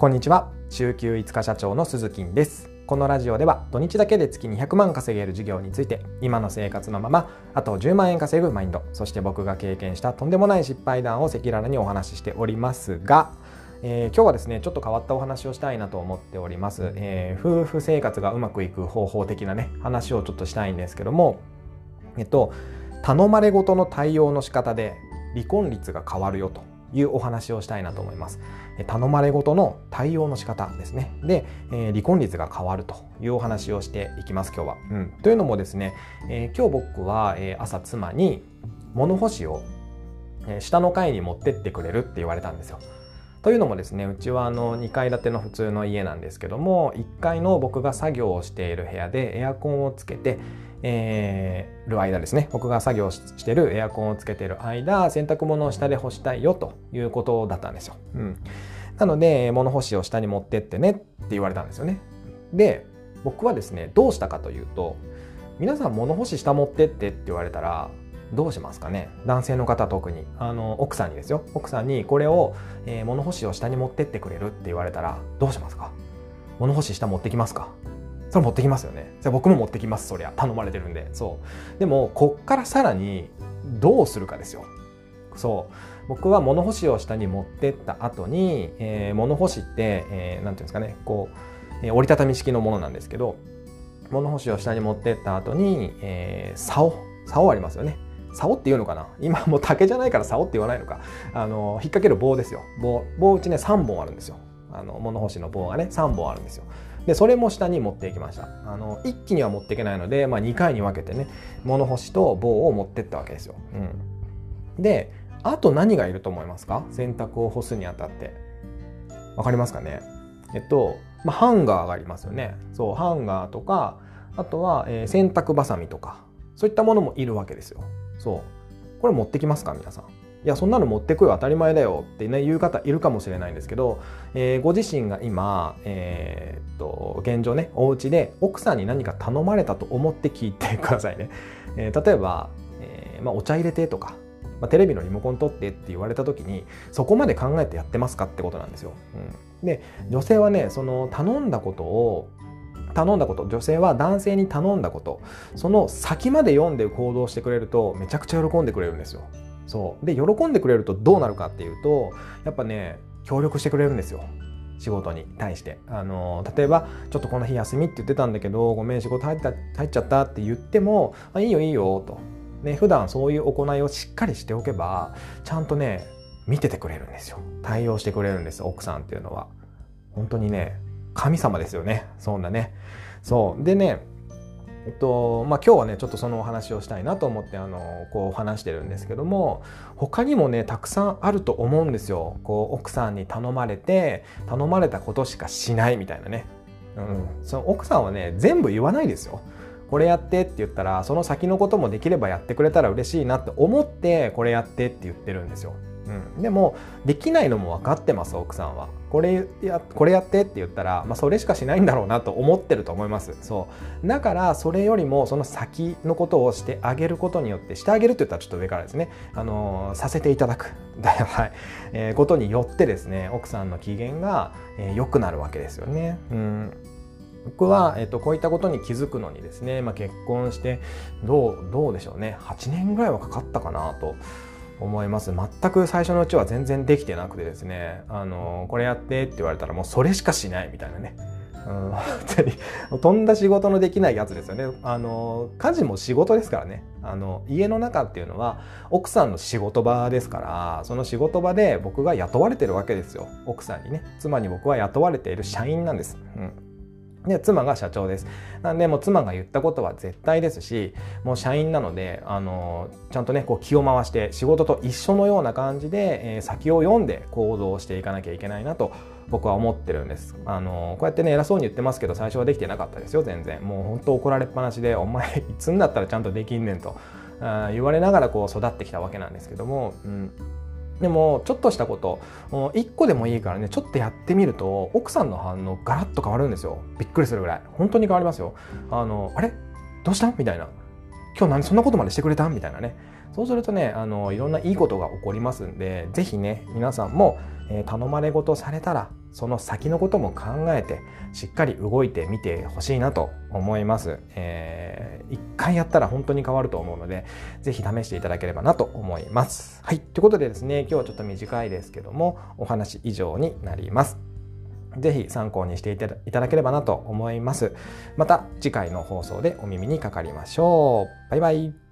こんにちは。週休5日社長の鈴木です。このラジオでは土日だけで月200万稼げる事業について今の生活のままあと10万円稼ぐマインドそして僕が経験したとんでもない失敗談を赤裸々にお話ししておりますがえー、今日はですねちょっと変わったお話をしたいなと思っております、えー、夫婦生活がうまくいく方法的なね話をちょっとしたいんですけどもえっと頼まれごとの対応の仕方で離婚率が変わるよと。いうお話をしたいなと思います。頼まれごとの対応の仕方ですね。で、えー、離婚率が変わるというお話をしていきます、今日は。うん、というのもですね、えー、今日僕は、朝妻に物干しを、下の階に持ってってくれるって言われたんですよ。というのもですねうちはあの2階建ての普通の家なんですけども1階の僕が作業をしている部屋でエアコンをつけてえー、る間ですね僕が作業してるエアコンをつけてる間洗濯物を下で干したいよということだったんですよ。うん、なので物干しを下に持ってってねって言われたんですよね。で僕はですねどうしたかというと皆さん物干し下持ってってって言われたらどうしますかね？男性の方特にあの奥さんにですよ奥さんにこれを、えー、物干しを下に持ってってくれるって言われたらどうしますか？物干し下持ってきますか？それ持ってきますよね。じゃ僕も持ってきます、そりゃ。頼まれてるんで。そう。でも、こっからさらにどうするかですよ。そう。僕は物干しを下に持ってった後に、えー、物干しって、えー、ていうんですかね、こう、えー、折りたたみ式のものなんですけど、物干しを下に持ってった後に、えー、竿、竿ありますよね。竿っていうのかな？今もう竹じゃないから竿って言わないのか。あの、引っ掛ける棒ですよ。棒、棒うちね3本あるんですよ。あの、物干しの棒がね、3本あるんですよ。でそれも下に持っていきました。あの一気には持っていけないので、まあ、2回に分けてね物干しと棒を持ってったわけですよ、うん、であと何がいると思いますか？洗濯を干すにあたって。わかりますかね？えっと、まあ、ハンガーがありますよね。そうハンガーとかあとは、えー、洗濯ばさみとかそういったものもいるわけですよ。そうこれ持ってきますか皆さんいやそんなの持ってこい当たり前だよってね言う方いるかもしれないんですけど、えー、ご自身が今、えー、っと現状ねお家で奥さんに何か頼まれたと思って聞いてくださいね。えー、例えば、えーまあ、お茶入れてとか、まあ、テレビのリモコン取ってって言われた時にそこまで考えてやってますかってことなんですよ。うん、で女性はねその頼んだことを頼んだこと女性は男性に頼んだことその先まで読んで行動してくれるとめちゃくちゃ喜んでくれるんですよ。そう。で喜んでくれるとどうなるかっていうとやっぱね協力してくれるんですよ。仕事に対して。あの例えばちょっとこの日休みって言ってたんだけどごめん仕事入った入っちゃったって言ってもあいいよいいよと。ね普段そういう行いをしっかりしておけばちゃんとね見ててくれるんですよ。対応してくれるんです奥さんっていうのは。本当にね神様ですよね。そんなね。そう。でねえっとまあ、今日はねちょっとそのお話をしたいなと思ってあのこう話してるんですけども他にもねたくさんあると思うんですよ。こう奥さんに頼まれて頼まれたことしかしないみたいなね、うん、その奥さんはね全部言わないですよ。これやってって言ったらその先のこともできればやってくれたら嬉しいなって思ってこれやってって言ってるんですよ。うん、でもできないのも分かってます奥さんは。これやこれやってって言ったら、まあ、それしかしないんだろうなと思ってると思います。そう。だからそれよりもその先のことをしてあげることによってしてあげるって言ったらちょっと上からですね。あのー、させていただく。はい、えー、ことによってですね奥さんの機嫌が良、えー、くなるわけですよね。うん。僕は、えっと、こういったことに気づくのにですね、まあ、結婚してどうどうでしょうね。8年ぐらいはかかったかなと思います。全く最初のうちは全然できてなくてですね。あのこれやってって言われたらもうそれしかしないみたいなね。うん、本当に。とんだ仕事のできないやつですよね。あの家事も仕事ですからね。あの家の中っていうのは奥さんの仕事場ですからその仕事場で僕が雇われてるわけですよ。奥さんにね。妻に僕は雇われている社員なんです。うん。で妻が社長です。なんでもう妻が言ったことは絶対ですしもう社員なのであのちゃんとねこう気を回して仕事と一緒のような感じで、えー、先を読んで行動していかなきゃいけないなと僕は思ってるんです。あのこうやってね偉そうに言ってますけど最初はできてなかったですよ全然。もう本当怒られっぱなしでお前いつになったらちゃんとできんねんとあ言われながらこう育ってきたわけなんですけども。うんでもちょっとしたこと1個でもいいからねちょっとやってみると奥さんの反応ガラッと変わるんですよ。びっくりするぐらい。本当に変わりますよ。あのあれ？どうした？みたいな。今日何？そんなことまでしてくれた？みたいなね。そうするとねあのいろんないいことが起こりますんで是非ね皆さんも、えー、頼まれ事されたらその先のことも考えてしっかり動いてみてほしいなと思います。えー、一回やったら本当に変わると思うので、ぜひ試していただければなと思います。はい。ということでですね、今日はちょっと短いですけども、お話以上になります。ぜひ参考にしていただければなと思います。また次回の放送でお耳にかかりましょう。バイバイ。